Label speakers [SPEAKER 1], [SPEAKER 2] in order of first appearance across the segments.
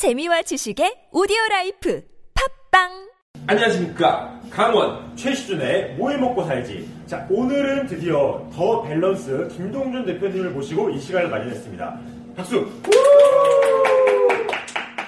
[SPEAKER 1] 재미와 지식의 오디오 라이프. 팝빵!
[SPEAKER 2] 안녕하십니까. 강원 최시준의 뭘 먹고 살지. 자 오늘은 드디어 더 밸런스 김동준 대표님을 모시고 이 시간을 마련했습니다. 박수!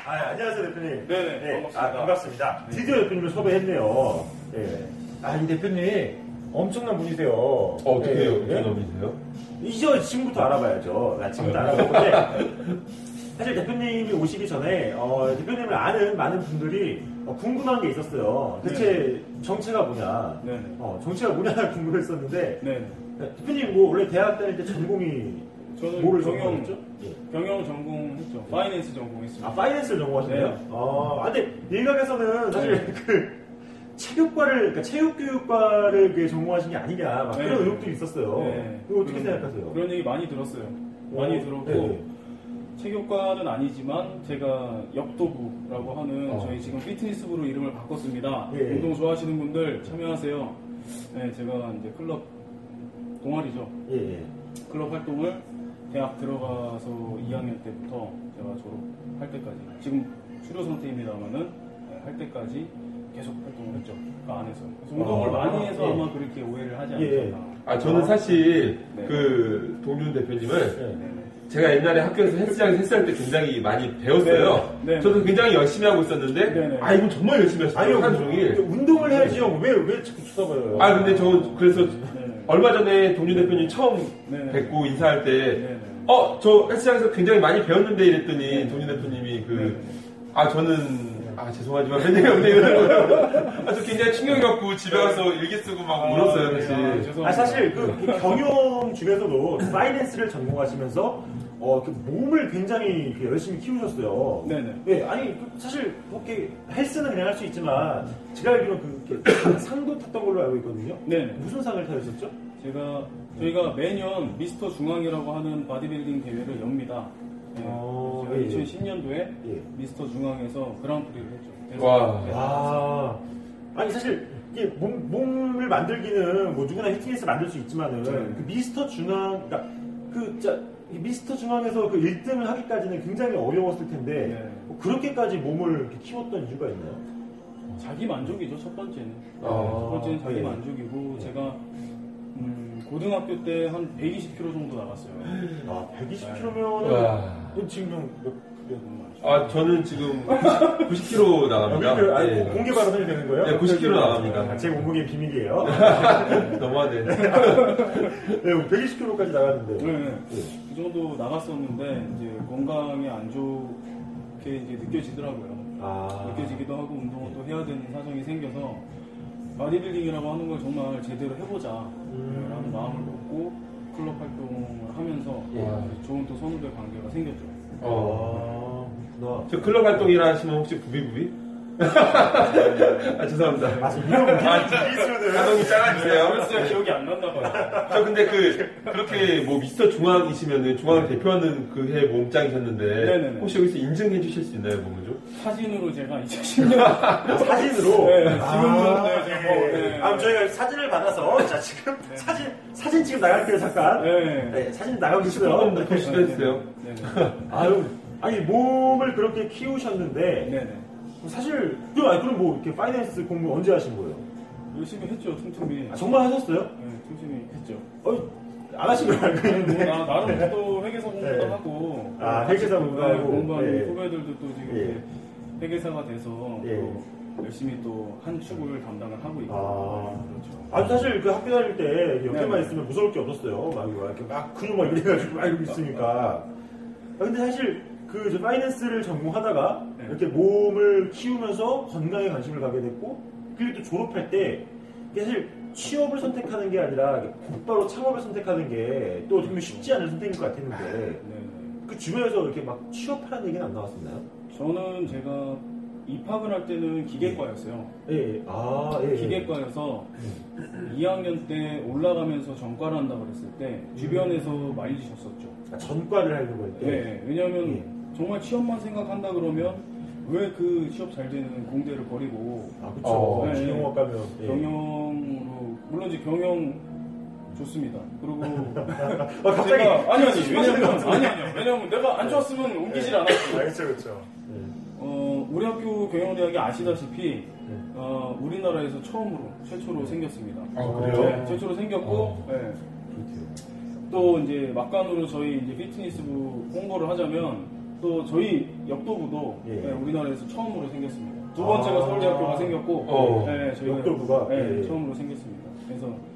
[SPEAKER 2] 아, 안녕하세요 대표님.
[SPEAKER 3] 네네, 반갑습니다.
[SPEAKER 2] 아, 반갑습니다. 드디어 대표님을 섭외했네요. 예. 아이 대표님 엄청난 분이세요.
[SPEAKER 3] 어, 어떻게
[SPEAKER 2] 예,
[SPEAKER 3] 해요?
[SPEAKER 2] 예?
[SPEAKER 3] 어떤 놈이세요?
[SPEAKER 2] 이제 지금부터 알아봐야죠. 나 지금부터 알아보는데 사실 대표님이 오시기 전에 어, 대표님을 아는 많은 분들이 어, 궁금한 게 있었어요. 대체 정체가 뭐냐?
[SPEAKER 3] 네네.
[SPEAKER 2] 어, 정체가 뭐냐 궁금했었는데
[SPEAKER 3] 네.
[SPEAKER 2] 대표님 뭐 원래 대학 다닐 때 전공이
[SPEAKER 3] 저는
[SPEAKER 2] 뭐를
[SPEAKER 3] 경영,
[SPEAKER 2] 전공했죠? 예.
[SPEAKER 3] 경영 전공했죠. 파이낸스 전공했습니다.
[SPEAKER 2] 아 파이낸스를 전공하셨네요.
[SPEAKER 3] 네.
[SPEAKER 2] 아, 아, 근데 일각에서는 사실
[SPEAKER 3] 네.
[SPEAKER 2] 그 체육과를 그러니까 체육교육과를 그 전공하신 게 아니냐 막
[SPEAKER 3] 네.
[SPEAKER 2] 그런 의혹들이 있었어요.
[SPEAKER 3] 네.
[SPEAKER 2] 그거 어떻게
[SPEAKER 3] 그런-
[SPEAKER 2] 생각하세요?
[SPEAKER 3] 그런 얘기 많이 들었어요. 많이
[SPEAKER 2] 어,
[SPEAKER 3] 들었고
[SPEAKER 2] 네.
[SPEAKER 3] 체육과는 아니지만 제가 역도부라고 하는
[SPEAKER 2] 어.
[SPEAKER 3] 저희 지금 피트니스부로 이름을 바꿨습니다.
[SPEAKER 2] 예.
[SPEAKER 3] 운동 좋아하시는 분들 참여하세요. 네, 제가 이제 클럽 동아리죠.
[SPEAKER 2] 예, 예.
[SPEAKER 3] 클럽 활동을 대학 들어가서 2학년 때부터 제가 졸업할 때까지 지금 수료 상태입니다만은 네, 할 때까지 계속 활동을 했죠. 그 안에서. 운동을
[SPEAKER 2] 아,
[SPEAKER 3] 많이 해서
[SPEAKER 2] 예.
[SPEAKER 3] 아마 그렇게 오해를 하지
[SPEAKER 2] 예.
[SPEAKER 3] 않았나.
[SPEAKER 4] 아 저는 사실
[SPEAKER 3] 네.
[SPEAKER 4] 그 동준 대표님을
[SPEAKER 2] 네.
[SPEAKER 3] 네.
[SPEAKER 4] 제가 옛날에 학교에서 헬스장에서 헬스할 때 굉장히 많이 배웠어요.
[SPEAKER 3] 네. 네.
[SPEAKER 4] 저도 굉장히 열심히 하고 있었는데
[SPEAKER 3] 네, 네.
[SPEAKER 4] 아 이건 정말 열심히 했어요.
[SPEAKER 2] 아니요,
[SPEAKER 4] 하루 종일.
[SPEAKER 2] 운동을 해야지 형. 왜, 왜 자꾸 쳐다봐요?
[SPEAKER 4] 아 근데 저 그래서
[SPEAKER 3] 네.
[SPEAKER 4] 얼마 전에 동준 대표님 처음
[SPEAKER 3] 네, 네.
[SPEAKER 4] 뵙고 인사할 때
[SPEAKER 3] 네, 네.
[SPEAKER 4] 어, 저 헬스장에서 굉장히 많이 배웠는데 이랬더니
[SPEAKER 3] 네.
[SPEAKER 4] 동준 대표님이
[SPEAKER 3] 네.
[SPEAKER 4] 그, 아, 저는, 아, 죄송하지만 할 얘기가 없네. 이러는 거예요. 아, 저 굉장히 충격이었고 집에 가서 일기 쓰고 막 울었어요,
[SPEAKER 3] 네. 아,
[SPEAKER 4] 사실.
[SPEAKER 3] 죄송합니다.
[SPEAKER 2] 아, 사실 그, 그 경영 중에서도 finance를 전공하시면서 어, 그 몸을 굉장히 그 열심히 키우셨어요.
[SPEAKER 3] 네네.
[SPEAKER 2] 예, 아니, 그 사실 그렇게 헬스는 그냥 할 수 있지만 제가 알기로는 그 이렇게 상도 탔던 걸로 알고 있거든요.
[SPEAKER 3] 네. 네.
[SPEAKER 2] 무슨 상을 타셨었죠?
[SPEAKER 3] 제가 저희가 매년 미스터 중앙이라고 하는 바디빌딩 대회를 엽니다. 네.
[SPEAKER 2] 어,
[SPEAKER 3] 제가
[SPEAKER 2] 예, 예.
[SPEAKER 3] 2010년도에
[SPEAKER 2] 예.
[SPEAKER 3] 미스터 중앙에서 그랑프리를 했죠.
[SPEAKER 4] 와.
[SPEAKER 3] 네.
[SPEAKER 2] 아, 아니 사실 이게 몸, 몸을 만들기는 뭐 누구나 히트니스 만들 수 있지만은
[SPEAKER 3] 네.
[SPEAKER 2] 그 미스터 중앙, 그러니까 그이 미스터 중앙에서 그 1등을 하기까지는 굉장히 어려웠을 텐데
[SPEAKER 3] 네.
[SPEAKER 2] 뭐 그렇게까지 몸을 이렇게 키웠던 이유가 있나요?
[SPEAKER 3] 자기 만족이죠 첫 번째는.
[SPEAKER 4] 아,
[SPEAKER 3] 첫 번째는 자기
[SPEAKER 2] 예.
[SPEAKER 3] 만족이고 제가 음, 고등학교 때 한 120kg 정도 나갔어요.
[SPEAKER 2] 아,
[SPEAKER 3] 네.
[SPEAKER 2] 120kg면은
[SPEAKER 4] 와.
[SPEAKER 2] 지금 형 몇.
[SPEAKER 4] 아, 저는 지금 90kg 나갑니다.
[SPEAKER 2] 몇, 아니,
[SPEAKER 4] 예.
[SPEAKER 2] 공개 발언해도 되는 거예요?
[SPEAKER 4] 네, 90kg 나갑니다.
[SPEAKER 2] 아, 제 몸무게 비밀이에요.
[SPEAKER 4] 너무하네.
[SPEAKER 2] 네, 120kg까지 나갔는데.
[SPEAKER 3] 네, 네.
[SPEAKER 2] 예.
[SPEAKER 3] 그 정도 나갔었는데 이제 건강에 안 좋게 이제 느껴지더라고요.
[SPEAKER 2] 아,
[SPEAKER 3] 느껴지기도 하고 운동을 또 해야 되는 사정이 생겨서 바디빌딩이라고 하는 걸 정말 제대로 해보자
[SPEAKER 2] 음.
[SPEAKER 3] 라는 마음을 먹고 클럽 활동을 하면서
[SPEAKER 4] 예.
[SPEAKER 3] 좋은 또 선후배 관계가 생겼죠.
[SPEAKER 4] 어.
[SPEAKER 2] 아, 그렇구나.
[SPEAKER 4] 저 클럽 활동이라 하시면 혹시 부비부비? 아, 죄송합니다.
[SPEAKER 2] 아, 지금 이런
[SPEAKER 4] 아,
[SPEAKER 2] 기술을
[SPEAKER 4] 가동이 작아지세요.
[SPEAKER 3] 글쎄요 기억이 안 났나 봐요.
[SPEAKER 4] 저 근데 그 그렇게 뭐 미스터 중앙이시면은 중앙을 대표하는 그 해 몸짱이셨는데
[SPEAKER 3] 네네네.
[SPEAKER 4] 혹시 여기서 인증해 주실 수 있나요, 몸을 좀?
[SPEAKER 3] 사진으로 제가 2010년
[SPEAKER 2] 사진으로.
[SPEAKER 3] 네,
[SPEAKER 2] 아,
[SPEAKER 3] 지금도 네, 제가 뭐,
[SPEAKER 2] 예.
[SPEAKER 3] 네.
[SPEAKER 2] 아, 저희가 사진을 받아서 자 지금 사진 사진 지금 나갈게요 잠깐.
[SPEAKER 3] 네.
[SPEAKER 2] 네, 사진 나가고 있어요.
[SPEAKER 4] 조금 더 시도 해주세요.
[SPEAKER 3] 네네.
[SPEAKER 2] 아유, 아니 몸을 그렇게 키우셨는데
[SPEAKER 3] 네네.
[SPEAKER 2] 사실 그 아니 그럼 뭐 이렇게 파이낸스 공부 언제 하신 거예요?
[SPEAKER 3] 열심히 했죠 틈틈이.
[SPEAKER 2] 아, 정말 하셨어요?
[SPEAKER 3] 네, 틈틈이 했죠.
[SPEAKER 2] 어, 안 하신 걸 알고
[SPEAKER 3] 뭐
[SPEAKER 2] 있는데.
[SPEAKER 3] 나, 나름 또 회계사 공부도
[SPEAKER 2] 네.
[SPEAKER 3] 하고
[SPEAKER 2] 아, 회계사 공부도
[SPEAKER 3] 네,
[SPEAKER 2] 하고.
[SPEAKER 3] 공부하는
[SPEAKER 2] 예.
[SPEAKER 3] 후배들도 또 지금
[SPEAKER 2] 예.
[SPEAKER 3] 회계사가 돼서
[SPEAKER 2] 예.
[SPEAKER 3] 또 열심히 또 한 축을 담당을 하고 있고
[SPEAKER 2] 아.
[SPEAKER 3] 그렇죠.
[SPEAKER 2] 아주 사실 그 학교 다닐 때 옆에만
[SPEAKER 3] 네.
[SPEAKER 2] 있으면 무서울 게 없었어요. 막 이렇게 막 근육 막 이래가지고 막 이러고 있으니까. 아, 근데 사실 그 파이낸스를 전공하다가
[SPEAKER 3] 네.
[SPEAKER 2] 이렇게 몸을 키우면서 건강에 관심을 가게 됐고 그리고 또 졸업할 때 사실 취업을 선택하는 게 아니라 곧바로 창업을 선택하는 게또좀 쉽지 않은 선택일 것 같았는데
[SPEAKER 3] 네, 네.
[SPEAKER 2] 그 주변에서 이렇게 막 취업하라는 얘기는 안 나왔었나요?
[SPEAKER 3] 저는 제가 입학을 할 때는 기계과였어요.
[SPEAKER 2] 예, 예. 아, 예. 예.
[SPEAKER 3] 기계과여서 2학년 때 올라가면서 전과를 한다 그랬을 때 주변에서 많이 주셨었죠.
[SPEAKER 2] 아, 전과를 하는 거일 때.
[SPEAKER 3] 네, 왜냐하면
[SPEAKER 2] 예.
[SPEAKER 3] 정말 취업만 생각한다 그러면 왜 그 취업 잘 되는 공대를 버리고
[SPEAKER 2] 아, 그쵸.
[SPEAKER 4] 어,
[SPEAKER 3] 네,
[SPEAKER 2] 경영학 가면. 예.
[SPEAKER 3] 경영으로 물론 이제 경영 좋습니다. 그리고
[SPEAKER 2] 아, 갑자기.
[SPEAKER 3] 제가 아니 아니 왜냐면. 아니 아니요 왜냐면 내가 안 좋았으면 옮기질 않았어요.
[SPEAKER 2] 아, 그쵸, 그쵸. 예.
[SPEAKER 3] 어, 우리 학교 경영대학이 아시다시피
[SPEAKER 2] 네.
[SPEAKER 3] 어, 우리나라에서 처음으로 최초로 생겼습니다.
[SPEAKER 4] 아, 그래요?
[SPEAKER 3] 네, 최초로 생겼고
[SPEAKER 4] 어.
[SPEAKER 3] 네. 또 이제 막간으로 저희 이제 피트니스부 홍보를 하자면 또 저희 역도부도
[SPEAKER 2] 예.
[SPEAKER 3] 네, 우리나라에서 처음으로 생겼습니다. 두 번째가
[SPEAKER 2] 아.
[SPEAKER 3] 서울대학교가 생겼고
[SPEAKER 4] 어.
[SPEAKER 3] 네, 저희가
[SPEAKER 2] 역도부가?
[SPEAKER 3] 네,
[SPEAKER 2] 예.
[SPEAKER 3] 처음으로 생겼습니다. 그래서 네, 첫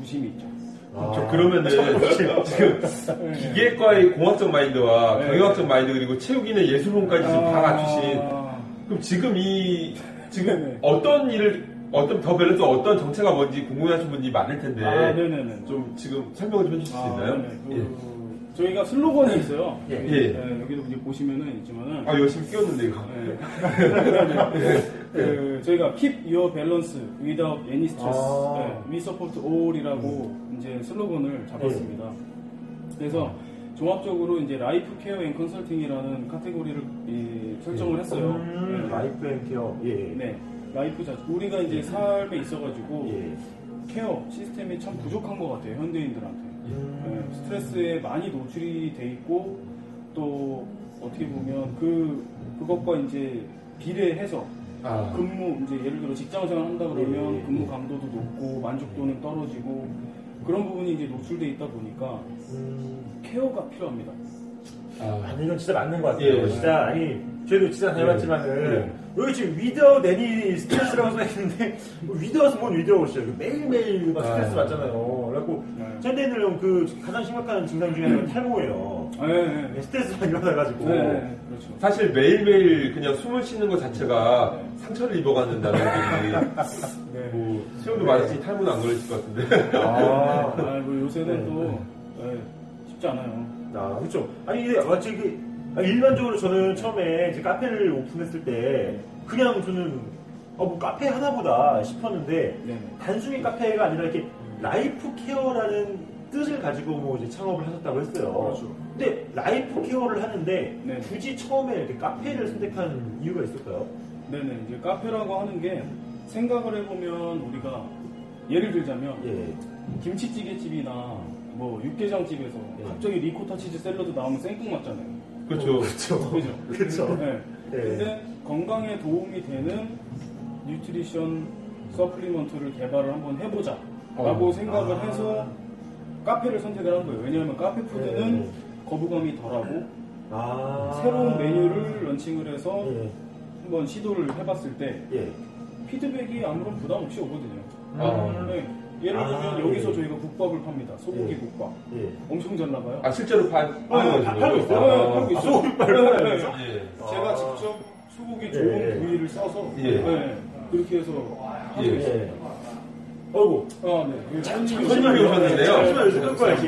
[SPEAKER 3] 부심이 있죠.
[SPEAKER 2] 아.
[SPEAKER 4] 저 그러면은 지금 기계과의 공학적 마인드와
[SPEAKER 3] 네.
[SPEAKER 4] 경영학적 마인드 그리고 체육인의 예술론까지 지금 다 갖추신
[SPEAKER 3] 아,
[SPEAKER 4] 그럼 지금 이 지금
[SPEAKER 3] 네네.
[SPEAKER 4] 어떤 일을 어떤 더 밸런스 어떤 정체가 뭔지 궁금해하신 분이 많을 텐데
[SPEAKER 3] 아.
[SPEAKER 4] 좀 지금 설명을 좀 해주실 수
[SPEAKER 3] 아,
[SPEAKER 4] 있나요?
[SPEAKER 3] 네네. 그, 저희가 슬로건이 있어요.
[SPEAKER 2] 예.
[SPEAKER 3] 여기,
[SPEAKER 4] 예.
[SPEAKER 3] 네, 여기도 이제 보시면은 있지만은
[SPEAKER 4] 아 열심히 끼웠는데 이거
[SPEAKER 3] 네. 그, 저희가 keep your balance without any stress.
[SPEAKER 2] 아.
[SPEAKER 3] 네, we support all이라고 이제 슬로건을 잡았습니다. 그래서 종합적으로 이제 life care and consulting이라는 카테고리를 이, 설정을 했어요.
[SPEAKER 2] 음,
[SPEAKER 3] 네.
[SPEAKER 2] life and care. 예.
[SPEAKER 3] 네. life 자체. 우리가 이제 삶에 있어가지고
[SPEAKER 2] 예.
[SPEAKER 3] care 시스템이 참 부족한 것 같아요. 현대인들한테.
[SPEAKER 2] 음.
[SPEAKER 3] 네, 스트레스에 많이 노출이 돼 있고 또 어떻게 보면 그 그것과 이제 비례해서
[SPEAKER 4] 아,
[SPEAKER 3] 근무 이제 예를 들어 직장 생활 한다 그러면
[SPEAKER 2] 네.
[SPEAKER 3] 근무 강도도 높고 만족도는 떨어지고 그런 부분이 이제 노출돼 있다 보니까
[SPEAKER 2] 음.
[SPEAKER 3] 케어가 필요합니다.
[SPEAKER 4] 아,
[SPEAKER 2] 아니 이건 진짜 맞는 것 같아요.
[SPEAKER 4] 예.
[SPEAKER 2] 진짜 아니 저희도 진짜 다녀봤지만은
[SPEAKER 4] 예.
[SPEAKER 2] 여기 지금 위더 내니 스트레스라고 써있는데 뭐 위더와서 뭔 위더오시죠? 매일매일 막 스트레스
[SPEAKER 4] 아.
[SPEAKER 2] 받잖아요. 그래갖고
[SPEAKER 3] 네.
[SPEAKER 2] 현대인들은 그 가장 심각한 증상 중에 하나가 탈모예요.
[SPEAKER 3] 네, 네, 네.
[SPEAKER 2] 스트레스가 일어나가지고
[SPEAKER 3] 네, 네, 그렇죠.
[SPEAKER 4] 사실 매일매일 그냥 숨을 쉬는 것 자체가 상처를 입어간다는 얘기
[SPEAKER 3] 네.
[SPEAKER 4] 뭐 수영도 많으시니 탈모는 안 걸리실 것 같은데
[SPEAKER 2] 아,
[SPEAKER 3] 아, 뭐 요새는
[SPEAKER 2] 네.
[SPEAKER 3] 또 네, 쉽지 않아요.
[SPEAKER 2] 아, 그렇죠. 아니 이게 마치 그 아, 일반적으로 저는 처음에 이제 카페를 오픈했을 때 그냥 저는 어, 뭐 카페 하나보다 싶었는데
[SPEAKER 3] 네, 네.
[SPEAKER 2] 단순히 카페가 아니라 이렇게 life care라는 뜻을 가지고 뭐 이제 창업을 하셨다고 했어요.
[SPEAKER 3] 그렇죠.
[SPEAKER 2] 근데 life care를 하는데
[SPEAKER 3] 네.
[SPEAKER 2] 굳이 처음에 이렇게 카페를 선택한 이유가 있을까요?
[SPEAKER 3] 네네 이제 카페라고 하는 게 생각을 해보면 우리가 예를 들자면
[SPEAKER 2] 예.
[SPEAKER 3] 김치찌개집이나 뭐 육개장집에서
[SPEAKER 2] 예.
[SPEAKER 3] 갑자기 리코타 치즈 샐러드 나오면 생뚱 맞잖아요.
[SPEAKER 4] 그렇죠
[SPEAKER 2] 그렇죠.
[SPEAKER 3] 그죠?
[SPEAKER 2] 그렇죠.
[SPEAKER 3] 네.
[SPEAKER 2] 예.
[SPEAKER 3] 근데 건강에 도움이 되는 nutrition supplement를 개발을 한번 해보자 라고
[SPEAKER 4] 어.
[SPEAKER 3] 생각을
[SPEAKER 2] 아.
[SPEAKER 3] 해서 카페를 선택을 한 거예요. 왜냐하면 카페 food는
[SPEAKER 2] 예.
[SPEAKER 3] 거부감이 덜하고
[SPEAKER 2] 아.
[SPEAKER 3] 새로운 메뉴를 런칭을 해서
[SPEAKER 2] 예.
[SPEAKER 3] 한번 시도를 해봤을 때
[SPEAKER 2] 예.
[SPEAKER 3] 피드백이 아무런 부담 없이 오거든요.
[SPEAKER 4] 아.
[SPEAKER 3] 네. 예를 들면
[SPEAKER 2] 아,
[SPEAKER 3] 여기서
[SPEAKER 2] 예.
[SPEAKER 3] 저희가 국밥을 팝니다. 소고기
[SPEAKER 2] 예.
[SPEAKER 3] 국밥.
[SPEAKER 2] 예.
[SPEAKER 3] 엄청 잘 나가요.
[SPEAKER 4] 아 실제로 파,
[SPEAKER 2] 아,
[SPEAKER 4] 파는
[SPEAKER 2] 아, 팔고 있어요?
[SPEAKER 3] 네, 팔고
[SPEAKER 2] 아,
[SPEAKER 3] 있어요.
[SPEAKER 2] 소고기빨을
[SPEAKER 3] 네? 네.
[SPEAKER 4] 예.
[SPEAKER 3] 제가
[SPEAKER 2] 아.
[SPEAKER 3] 직접 소고기 좋은
[SPEAKER 2] 예.
[SPEAKER 3] 부위를 써서
[SPEAKER 4] 예.
[SPEAKER 3] 네, 그렇게 해서 하고
[SPEAKER 4] 예.
[SPEAKER 3] 있어요.
[SPEAKER 2] 예. 어이구.
[SPEAKER 3] 아, 네.
[SPEAKER 4] 손님이 오셨는데요.
[SPEAKER 2] 잠시만 요즘 끌 거야, 이게.